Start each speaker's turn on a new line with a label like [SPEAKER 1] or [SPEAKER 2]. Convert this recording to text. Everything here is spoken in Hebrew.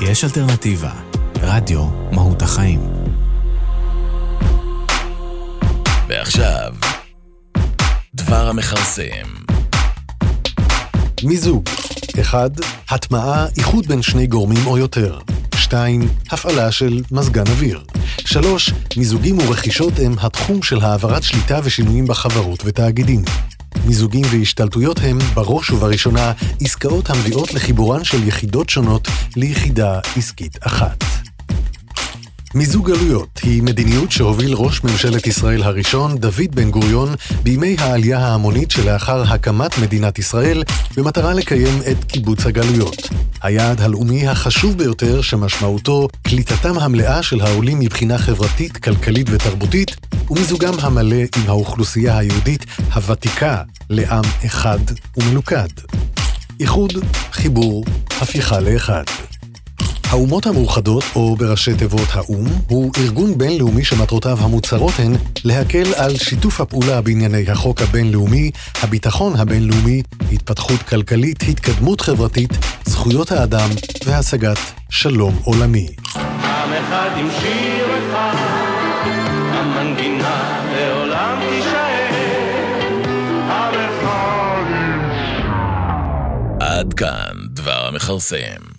[SPEAKER 1] יש אלטרנטיבה. רדיו מהות החיים.
[SPEAKER 2] ועכשיו, דבר המכרסם.
[SPEAKER 3] מיזוג 1. הטמעה, איחוד בין שני גורמים או יותר. 2. הפעלה של מזגן אוויר. 3. מיזוגים ורכישות הם התחום של העברת שליטה ושינויים בחברות ותאגידים. מיזוגים והשתלטויות הם, בראש ובראשונה, עסקאות המביאות לחיבורן של יחידות שונות ליחידה עסקית אחת. מיזוג גלויות היא מדיניות שהוביל ראש ממשלת ישראל הראשון, דוד בן גוריון, בימי העלייה ההמונית שלאחר הקמת מדינת ישראל, במטרה לקיים את קיבוץ הגלויות. היעד הלאומי החשוב ביותר שמשמעותו קליטתם המלאה של העולים מבחינה חברתית, כלכלית ותרבותית, ומיזוגם המלא עם האוכלוסייה היהודית הוותיקה לעם אחד ומלוכד. איחוד, חיבור, הפיכה לאחד. האומות המאוחדות, או בראשי תיבות האו"ם, הוא ארגון בינלאומי שמטרותיו המוצהרות הן להקל על שיתוף הפעולה בענייני החוק הבינלאומי, הביטחון הבינלאומי, התפתחות כלכלית, התקדמות חברתית, זכויות האדם והשגת שלום עולמי.
[SPEAKER 4] עם אחד עם שיר אחד,
[SPEAKER 2] עד כאן דבר המכרסם.